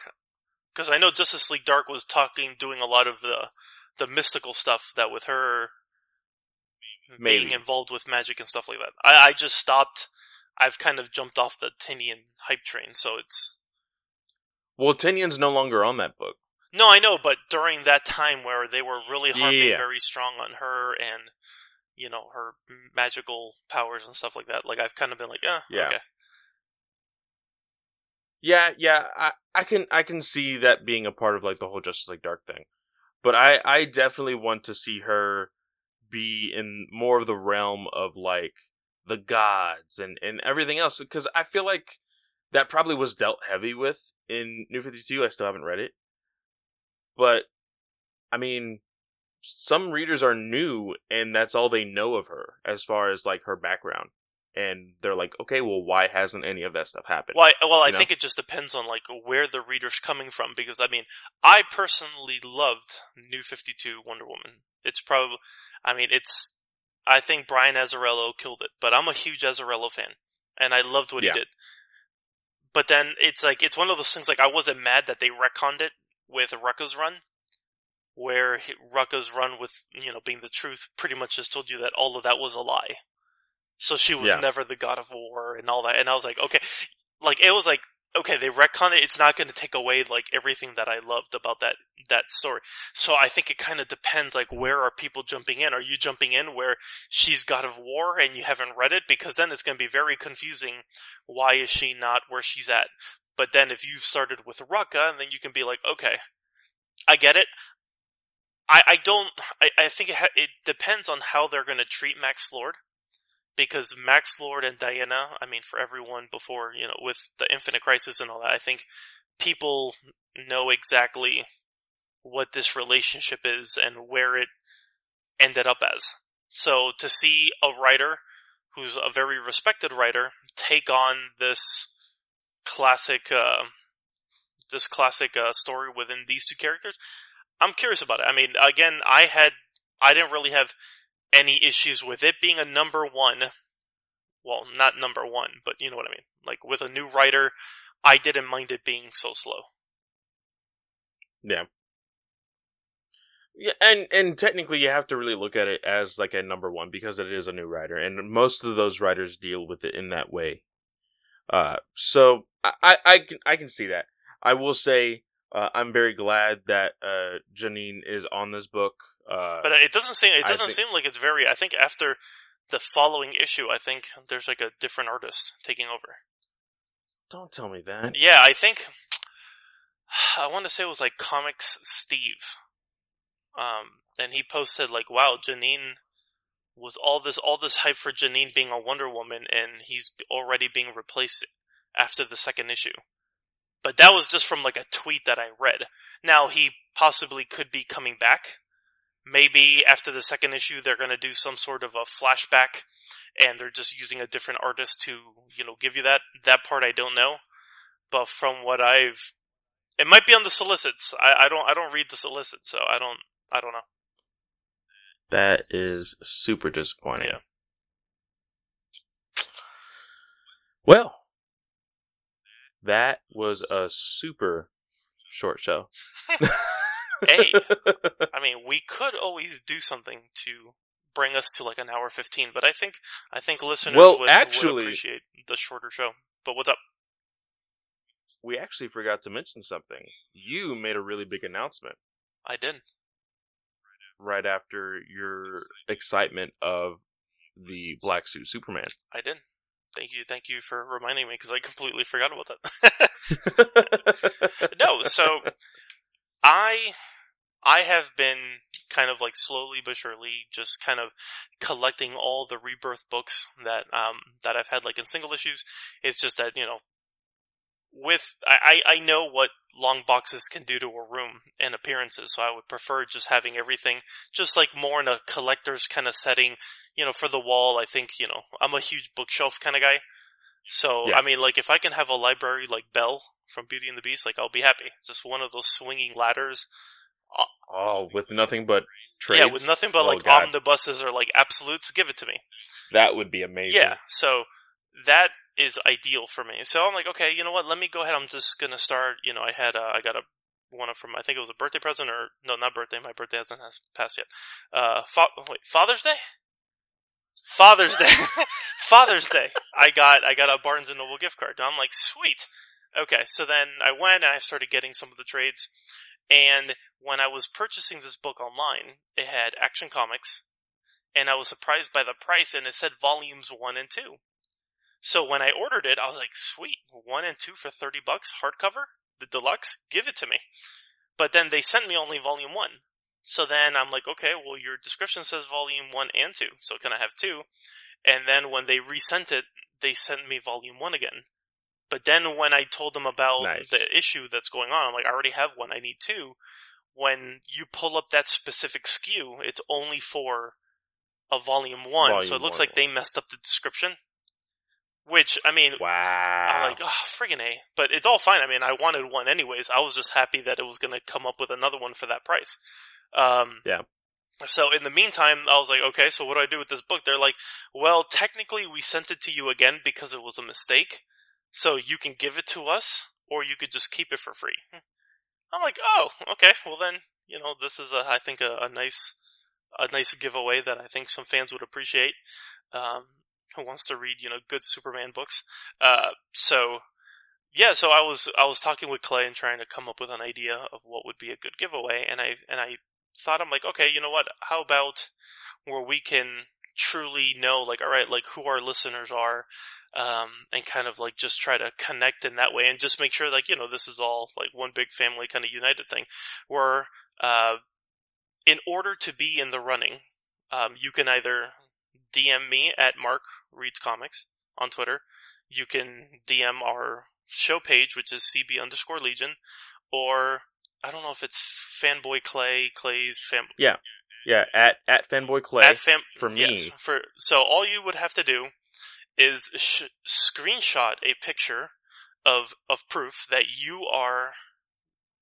Speaker 2: Because I know Justice League Dark was talking, doing a lot of the the mystical stuff that with her
Speaker 1: Maybe.
Speaker 2: being involved with magic and stuff like that. I, I just stopped. I've kind of jumped off the Tynion hype train, so it's
Speaker 1: Well, Tynion's no longer on that book.
Speaker 2: No, I know, but during that time where they were really harping
Speaker 1: Yeah.
Speaker 2: very strong on her and you know her magical powers and stuff like that, like I've kind of been like, eh,
Speaker 1: Yeah.
Speaker 2: okay,
Speaker 1: Yeah, yeah, I, I can I can see that being a part of like the whole Justice League Dark thing. But I I definitely want to see her be in more of the realm of like the gods and and everything else because I feel like that probably was dealt heavy with in New 52. I still haven't read it. But I mean some readers are new and that's all they know of her as far as like her background. And they're like, okay, well, why hasn't any of that stuff happened?
Speaker 2: Well, I, well, I
Speaker 1: You know?
Speaker 2: think it just depends on like where the reader's coming from because I mean, I personally loved New 52 Wonder Woman. It's probably, I mean, it's, I think Brian Azzarello killed it, but I'm a huge Azzarello fan and I loved what
Speaker 1: Yeah.
Speaker 2: he did. But then it's like, it's one of those things like I wasn't mad that they retconned it with Rucka's run where he- Rucka's run with, you know, being the truth pretty much just told you that all of that was a lie. So she was
Speaker 1: Yeah.
Speaker 2: never the god of war and all that. And I was like, okay, like it was like, okay, they retcon it. It's not going to take away like everything that I loved about that, that story. So I think it kind of depends, like where are people jumping in? Are you jumping in where she's god of war and you haven't read it? Because then it's going to be very confusing. Why is she not where she's at? But then if you've started with Rucka, and then you can be like, okay, I get it. I, I don't, I, I think it, ha- it depends on how they're going to treat Max Lord. Because Max Lord and Diana, I mean, for everyone before, you know, with the Infinite Crisis and all that, I think people know exactly what this relationship is and where it ended up as. So to see a writer who's a very respected writer take on this classic, uh, this classic uh, story within these two characters, I'm curious about it. I mean, again, I had, I didn't really have any issues with it being a number one. Well, not number one, but you know what I mean. Like with a new writer, I didn't mind it being so slow.
Speaker 1: Yeah. Yeah, and and technically you have to really look at it as like a number one because it is a new writer, and most of those writers deal with it in that way. Uh, so I I, I can I can see that. I will say uh, I'm very glad that uh Janín is on this book. Uh,
Speaker 2: But it doesn't seem it doesn't
Speaker 1: think-
Speaker 2: seem like it's very. I think after the following issue, I think there's like a different artist taking over.
Speaker 1: don't tell me that.
Speaker 2: Yeah, I think (sighs) I want to say it was like Comics Steve. Um, and he posted like, "Wow, Janín was all this all this hype for Janín being a Wonder Woman, and he's already being replaced after the second issue." But that was just from like a tweet that I read. Now he possibly could be coming back. Maybe after the second issue, they're going to do some sort of a flashback, and they're just using a different artist to, you know, give you that. That part I don't know but from what I've, it might be on the solicits. I, I don't, I don't read the solicits, so I don't, I don't know.
Speaker 1: That is super disappointing.
Speaker 2: Yeah.
Speaker 1: Well, that was a super short show. (laughs) (laughs)
Speaker 2: Hey, I mean, we could always do something to bring us to like an hour fifteen, but I think, I think listeners
Speaker 1: Well,
Speaker 2: would, would
Speaker 1: actually-
Speaker 2: appreciate the shorter show. But what's up?
Speaker 1: we actually forgot to mention something. You made a really big announcement
Speaker 2: I did.
Speaker 1: Right after your excitement of the Black Suit Superman.
Speaker 2: I did. Thank you, thank you for reminding me because I completely forgot about that. (laughs) no, so (laughs) I I have been kind of like slowly but surely just kind of collecting all the rebirth books that um that I've had like in single issues. It's just that, you know, with I, I know what long boxes can do to a room and appearances, so I would prefer just having everything just like more in a collector's kind of setting, you know, for the wall. I think, you know, I'm a huge bookshelf kind of guy. So,
Speaker 1: Yeah.
Speaker 2: I mean, like, if I can have a library like Belle from Beauty and the Beast, like, I'll be happy. Just one of those swinging ladders.
Speaker 1: Uh, oh, with nothing but trades.
Speaker 2: Yeah, with nothing but
Speaker 1: Oh,
Speaker 2: like
Speaker 1: God.
Speaker 2: omnibuses or like absolutes, give it to me.
Speaker 1: that would be amazing.
Speaker 2: Yeah, so that is ideal for me. So I'm like, okay, you know what? Let me go ahead. I'm just gonna start. You know, I had uh, I got a one from I think it was a birthday present or no, not birthday. My birthday hasn't passed yet. Uh, fa- wait, Father's Day. Father's Day. (laughs) Father's Day. I got I got a Barnes and Noble gift card. And I'm like, sweet. Okay, so then I went and I started getting some of the trades. And when I was purchasing this book online, it had Action Comics, and I was surprised by the price, and it said volumes one and two. So when I ordered it, I was like, sweet, one and two for 30 bucks, hardcover, the deluxe, give it to me. But then they sent me only volume one. So then I'm like, okay, well, your description says volume one and two, so can I have two? And then when they resent it, they sent me volume one again. But then when I told them about
Speaker 1: Nice.
Speaker 2: the issue that's going on, I'm like, I already have one, I need two. When you pull up that specific SKU, it's only for a volume one, so it looks
Speaker 1: one.
Speaker 2: like they messed up the description. Which, I mean,
Speaker 1: Wow.
Speaker 2: I'm like, oh, friggin' A. But it's all fine. I mean, I wanted one anyways. I was just happy that it was going to come up with another one for that price. Um,
Speaker 1: Yeah.
Speaker 2: So in the meantime, I was like, okay, so what do I do with this book? They're like, well, technically we sent it to you again because it was a mistake. So you can give it to us or you could just keep it for free. I'm like, oh, okay. Well then, you know, this is a, I think a, a nice, a nice giveaway that I think some fans would appreciate. Um, who wants to read, you know, good Superman books. Uh, so, yeah, so I was, I was talking with Clay and trying to come up with an idea of what would be a good giveaway. And I, and I thought, I'm like, okay, you know what? How about where we can truly know, like, all right, like who our listeners are, um, and kind of like just try to connect in that way and just make sure, like, you know, this is all like one big family kind of united thing where, uh, in order to be in the running, um, you can either DM me at Mark Reads Comics on Twitter. You can DM our show page, which is CB underscore Legion, or I don't know if it's Fanboy Clay, Clay's fan
Speaker 1: yeah, yeah. at at fanboy clay.
Speaker 2: at fam-
Speaker 1: for me.
Speaker 2: Yes, for so all you would have to do is sh- screenshot a picture of of proof that you are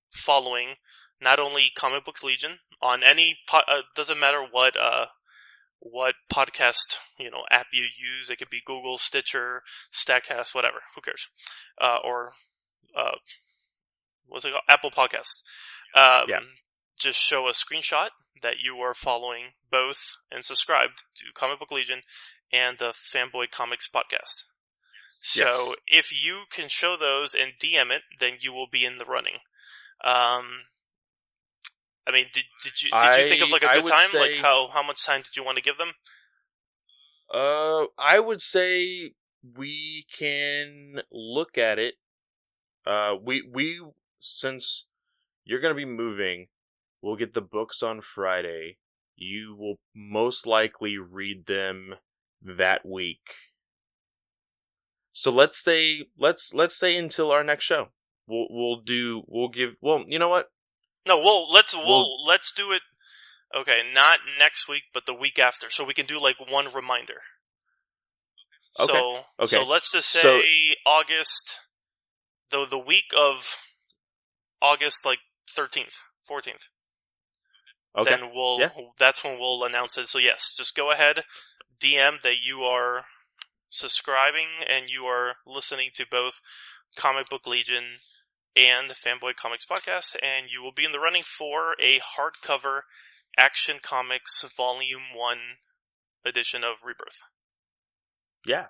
Speaker 2: following not only Comic Books Legion on any po- uh, doesn't matter what uh what podcast you know app you use. It could be Google, Stitcher, Statcast, whatever. Who cares? Uh, or uh, what's it called? Apple Podcast. Um,
Speaker 1: Yeah.
Speaker 2: Just show a screenshot that you are following both and subscribed to Comic Book Legion and the Fanboy Comics podcast. So
Speaker 1: Yes.
Speaker 2: if you can show those and DM it, then you will be in the running. Um, I mean, did did you did you think of like a
Speaker 1: I
Speaker 2: good time? like how how much time did you want to give them?
Speaker 1: Uh, I would say we can look at it. Uh, we we since you're gonna be moving, we'll get the books on Friday. You will most likely read them that week. So let's say let's let's say until our next show. We'll we'll do we'll give well you know what
Speaker 2: No, well, let's we'll,
Speaker 1: Well-
Speaker 2: let's do it. Okay, not next week, but the week after, so we can do like one reminder.
Speaker 1: Okay,
Speaker 2: So,
Speaker 1: okay.
Speaker 2: so let's just say
Speaker 1: So-
Speaker 2: August, the the week of August, like thirteenth, fourteenth.
Speaker 1: okay
Speaker 2: Then we'll
Speaker 1: Yeah.
Speaker 2: that's when we'll announce it. So yes, just go ahead, DM that you are subscribing and you are listening to both Comic Book Legion and Fanboy Comics Podcast, and you will be in the running for a hardcover Action Comics Volume 1 edition of Rebirth.
Speaker 1: Yeah.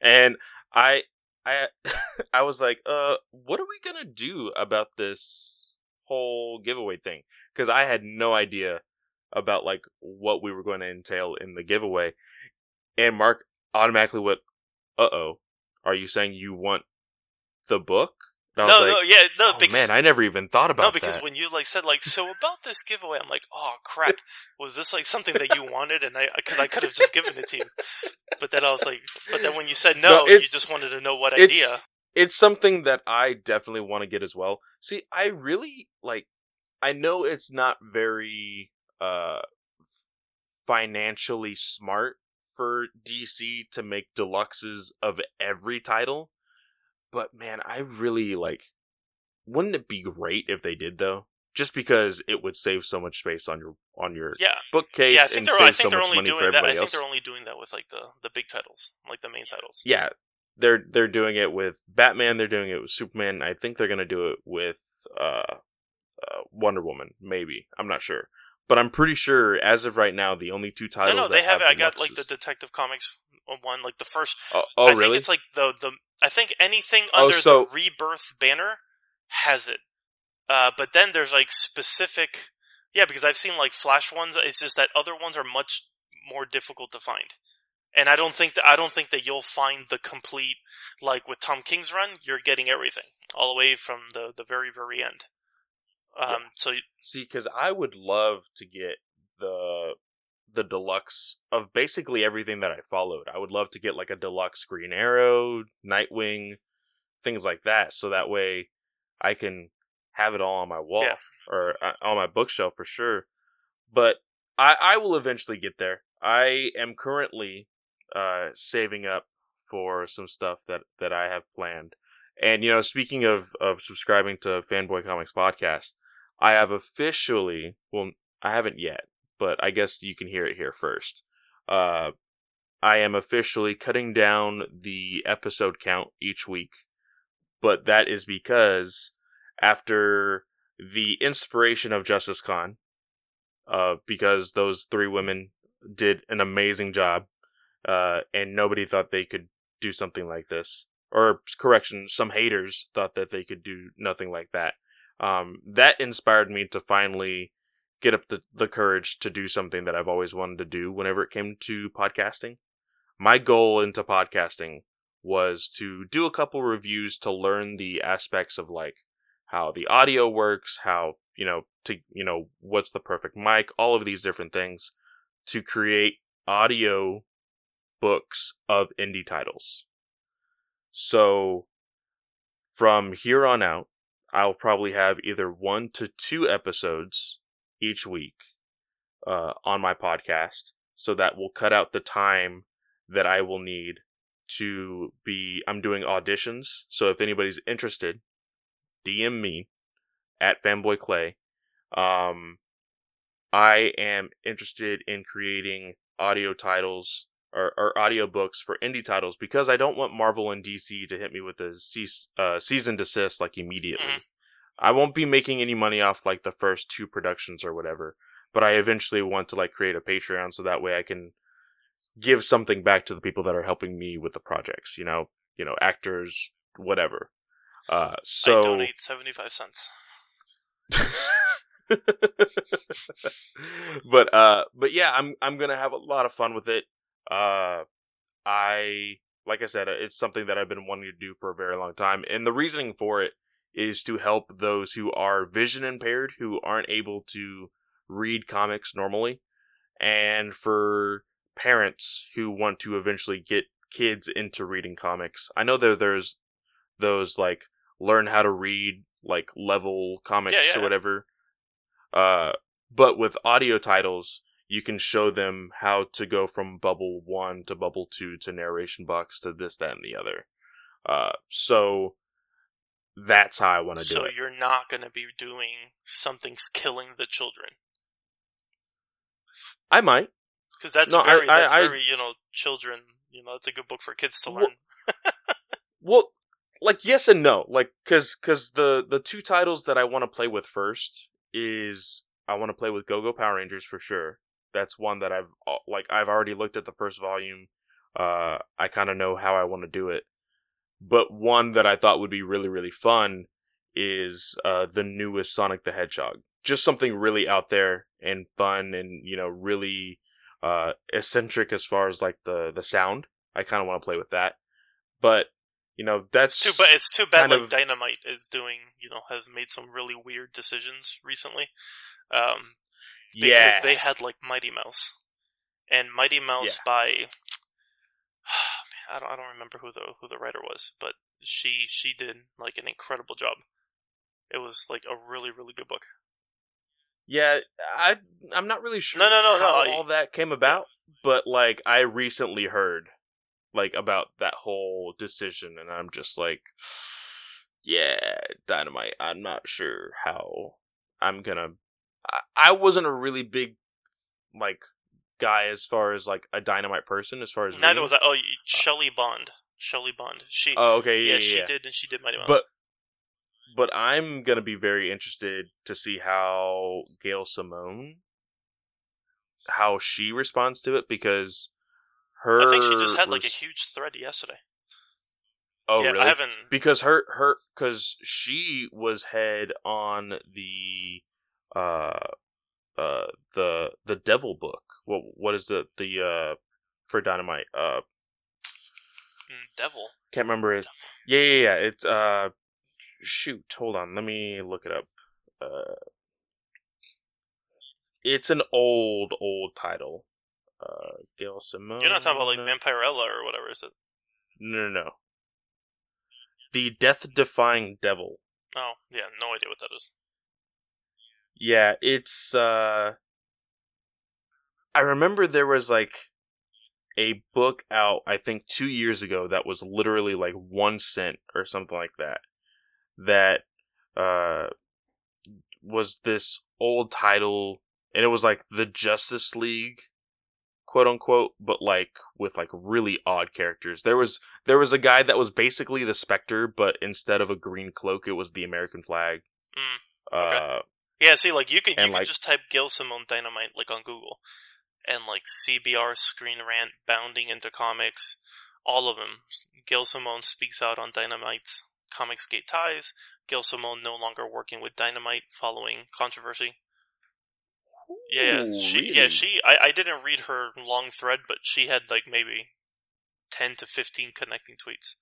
Speaker 1: And I I (laughs) I was like, uh what are we to do about this whole giveaway thing? Cuz I had no idea about like what we were going to entail in the giveaway. And Mark automatically went, "Uh-oh. Are you saying you want the book?"
Speaker 2: No,
Speaker 1: was
Speaker 2: no, yeah, no,
Speaker 1: "Oh,
Speaker 2: because,
Speaker 1: man, I never even thought about
Speaker 2: no, because
Speaker 1: that."
Speaker 2: when you like said like, so (laughs) about this giveaway, I'm like, oh crap, was this like something that you wanted? And I, because I could have just given it to you, but then I was like, but then when you said no,
Speaker 1: No,
Speaker 2: you just wanted to know what
Speaker 1: it's-
Speaker 2: idea.
Speaker 1: it's something that I definitely want to get as well. See, I really like I know it's not very uh financially smart for DC to make deluxes of every title, but man, I really like wouldn't it be great if they did though? Just because it would save so much space on your on your
Speaker 2: Yeah,
Speaker 1: bookcase
Speaker 2: yeah. I think
Speaker 1: and
Speaker 2: they're.
Speaker 1: save
Speaker 2: I think
Speaker 1: so much
Speaker 2: only
Speaker 1: money for
Speaker 2: doing that. I
Speaker 1: everybody
Speaker 2: think
Speaker 1: else.
Speaker 2: they're only doing that with like the the big titles, like the main titles.
Speaker 1: yeah they're they're doing it with batman they're doing it with superman i think they're gonna do it with uh uh, Wonder Woman. Maybe I'm not sure, but I'm pretty sure as of right now, the only two titles.
Speaker 2: no,
Speaker 1: that
Speaker 2: they have it. I got
Speaker 1: deluxes-
Speaker 2: like the Detective Comics one, like the first.
Speaker 1: Oh, oh
Speaker 2: I
Speaker 1: really?
Speaker 2: think it's like the the. I think anything
Speaker 1: Oh,
Speaker 2: under
Speaker 1: so-
Speaker 2: the Rebirth banner has it. Uh, but then there's like specific. Yeah, because I've seen like Flash ones. It's just that other ones are much more difficult to find. And I don't think that I don't think that you'll find the complete like with Tom King's run. You're getting everything all the way from the the very very end. Um,
Speaker 1: Yeah.
Speaker 2: so
Speaker 1: See, because I would love to get the the deluxe of basically everything that I followed. I would love to get like a deluxe Green Arrow, Nightwing, things like that, so that way I can have it all on my wall
Speaker 2: Yeah.
Speaker 1: or uh, on my bookshelf for sure. But I I will eventually get there. I am currently uh saving up for some stuff that that I have planned. And you know, speaking of of subscribing to Fanboy Comics podcast, I have officially, well, I haven't yet, but I guess you can hear it here first. Uh, I am officially cutting down the episode count each week, but that is because after the inspiration of Justice Con, uh, because those three women did an amazing job, uh, and nobody thought they could do something like this. Or correction, some haters thought that they could do nothing like that um, that inspired me to finally get up the, the courage to do something that I've always wanted to do whenever it came to podcasting. My goal into podcasting was to do a couple reviews to learn the aspects of like how the audio works, how, you know, to, you know, what's the perfect mic, all of these different things to create audio books of indie titles. So from here on out, I'll probably have either one to two episodes each week uh, on my podcast. So that will cut out the time that I will need to be. I'm doing auditions. So if anybody's interested, DM me at Fanboy Clay. Um, I am interested in creating audio titles or, or audio books for indie titles because I don't want Marvel and DC to hit me with a cease, uh, cease and desist like immediately. I won't be making any money off like the first two productions or whatever, but I eventually want to like create a Patreon so that way I can give something back to the people that are helping me with the projects. You know, you know, actors, whatever. Uh, so
Speaker 2: I donate seventy five cents. (laughs)
Speaker 1: but uh but yeah i'm i'm gonna have a lot of fun with it uh i like i said it's something that i've been wanting to do for a very long time and the reasoning for it is to help those who are vision impaired who aren't able to read comics normally. And for parents who want to eventually get kids into reading comics. I know that there's those like learn how to read like level comics
Speaker 2: Yeah, yeah.
Speaker 1: or whatever. Uh but with audio titles you can show them how to go from bubble one to bubble two to narration box to this that and the other. Uh so that's how i want to do it.
Speaker 2: So you're not going to be doing something's killing the children
Speaker 1: i might
Speaker 2: because that's
Speaker 1: No,
Speaker 2: very
Speaker 1: I-
Speaker 2: that's
Speaker 1: I-
Speaker 2: very you know children. You know, it's a good book for kids to
Speaker 1: Well,
Speaker 2: learn. (laughs)
Speaker 1: Well, like yes and no. Like cuz cuz the the two titles that I want to play with first is I want to play with Go-Go Power Rangers for sure. That's one that I've like I've already looked at the first volume. Uh I kind of know how I want to do it. But one that I thought would be really really fun is uh the newest Sonic the Hedgehog. Just something really out there and fun and you know really uh eccentric as far as like the the sound. I kind of want to play with that. But you know that's
Speaker 2: Too bad. It's too bad. Like
Speaker 1: of-
Speaker 2: Dynamite is doing. You know, has made some really weird decisions recently. Um, because
Speaker 1: yeah.
Speaker 2: they had like Mighty Mouse, and Mighty Mouse
Speaker 1: Yeah.
Speaker 2: by I don't I don't remember who the who the writer was, but she she did like an incredible job. It was like a really really good book.
Speaker 1: Yeah, I I'm not really sure
Speaker 2: No, no, no, no,
Speaker 1: how
Speaker 2: I-
Speaker 1: all that came about, but like I recently heard like about that whole decision and I'm just like (sighs) yeah, Dynamite, I'm not sure how I'm going to I, I wasn't a really big like guy as far as like a Dynamite person as far as
Speaker 2: Neither
Speaker 1: reading.
Speaker 2: was I. Oh, Shelley Bond. Shelley Bond. She.
Speaker 1: Oh, okay, yeah,
Speaker 2: yeah,
Speaker 1: yeah,
Speaker 2: she
Speaker 1: yeah.
Speaker 2: did, and she did Mighty Mouse.
Speaker 1: But but I'm gonna be very interested to see how Gail Simone, how she responds to it because her.
Speaker 2: I think she just had like a huge thread yesterday.
Speaker 1: Oh
Speaker 2: yeah,
Speaker 1: really?
Speaker 2: I haven't.
Speaker 1: because her her because she was head on the uh uh the the devil book what what is the the uh for dynamite uh
Speaker 2: mm, Devil.
Speaker 1: can't remember it yeah yeah yeah it's uh shoot hold on let me look it up uh it's an old old title uh gail simone
Speaker 2: You're not talking about like Vampirella or whatever, is it?
Speaker 1: no no no the death defying devil
Speaker 2: Oh, yeah, no idea what that is.
Speaker 1: Yeah, it's uh I remember there was like a book out I think 2 years ago that was literally like 1 cent or something like that that uh was this old title and it was like the Justice League quote unquote but like with like really odd characters. There was there was a guy that was basically the Spectre but instead of a green cloak it was the American flag.
Speaker 2: Mm,
Speaker 1: uh
Speaker 2: okay. Yeah, see, like you could you could
Speaker 1: like-
Speaker 2: just type Gail Simone Dynamite like on Google, and like CBR Screen Rant bounding into comics, all of them. Gail Simone speaks out on Dynamite's Comics Gate ties. Gail Simone no longer working with Dynamite following controversy. Yeah,
Speaker 1: Ooh,
Speaker 2: she yeah she I, I didn't read her long thread, but she had like maybe ten to fifteen connecting tweets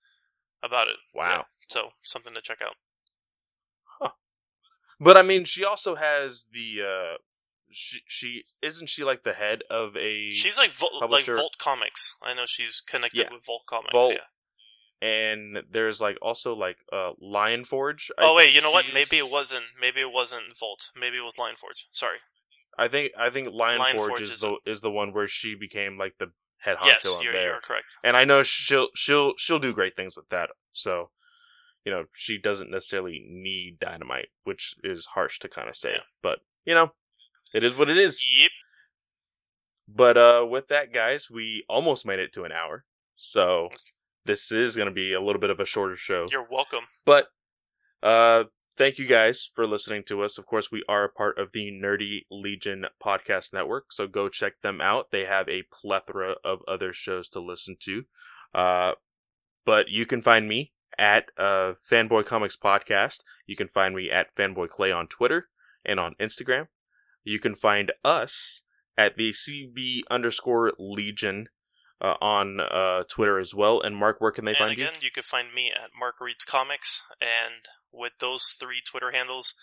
Speaker 2: about it.
Speaker 1: Wow.
Speaker 2: Yeah, so something to check out.
Speaker 1: But I mean, she also has the. uh She she isn't she like the head of a
Speaker 2: She's like Vol- like Vault Comics. I know she's connected
Speaker 1: Yeah.
Speaker 2: with Vault Comics.
Speaker 1: Vault,
Speaker 2: yeah.
Speaker 1: and there's like also like uh Lion Forge. I
Speaker 2: Oh wait, you know what? Maybe it wasn't. Maybe it wasn't Vault. Maybe it was Lion Forge. Sorry.
Speaker 1: I think I think Lion,
Speaker 2: Lion
Speaker 1: Forge,
Speaker 2: Forge
Speaker 1: is
Speaker 2: is
Speaker 1: the is the one where she became like the head honcho
Speaker 2: yes,
Speaker 1: on
Speaker 2: you're
Speaker 1: there,
Speaker 2: you're correct.
Speaker 1: and I know she'll she'll she'll do great things with that. So. You know, she doesn't necessarily need dynamite, which is harsh to kind of say.
Speaker 2: Yeah.
Speaker 1: But, you know, it is what it is.
Speaker 2: Yep.
Speaker 1: But uh with that guys, we almost made it to an hour. So this is going to be a little bit of a shorter show.
Speaker 2: You're welcome.
Speaker 1: But uh thank you guys for listening to us. Of course, we are a part of the Nerdy Legion podcast network, so go check them out. They have a plethora of other shows to listen to. Uh but you can find me at uh Fanboy Comics Podcast. You can find me at Fanboy Clay on Twitter and on Instagram. You can find us at the CB underscore Legion uh, on uh, Twitter as well. And Mark, where can they
Speaker 2: and
Speaker 1: find
Speaker 2: again, you? can find me at Mark Reads Comics, and with those three Twitter handles,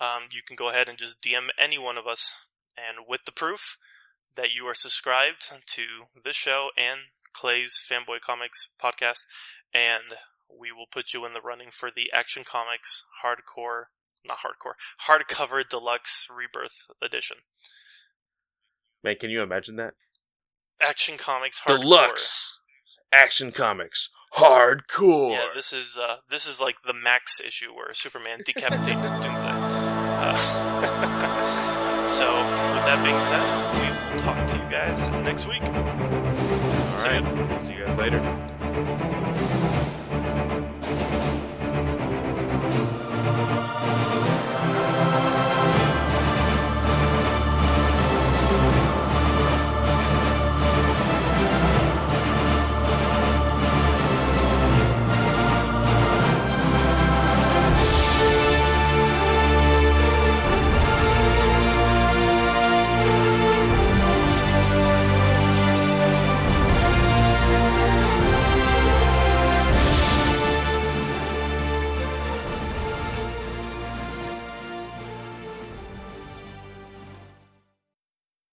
Speaker 2: um, you can go ahead and just DM any one of us, and with the proof that you are subscribed to this show and Clay's Fanboy Comics podcast, and we will put you in the running for the Action Comics hardcore, not hardcore, hardcover deluxe rebirth edition.
Speaker 1: Man, can you imagine that?
Speaker 2: Action Comics hardcore.
Speaker 1: Deluxe Action Comics Hardcore.
Speaker 2: Yeah, this is uh, this is like the Max issue where Superman decapitates (laughs) Doomsday. Uh, (laughs) so, with that being said, we will talk to you guys next week.
Speaker 1: All
Speaker 2: See
Speaker 1: right.
Speaker 2: ya.
Speaker 1: See you guys later.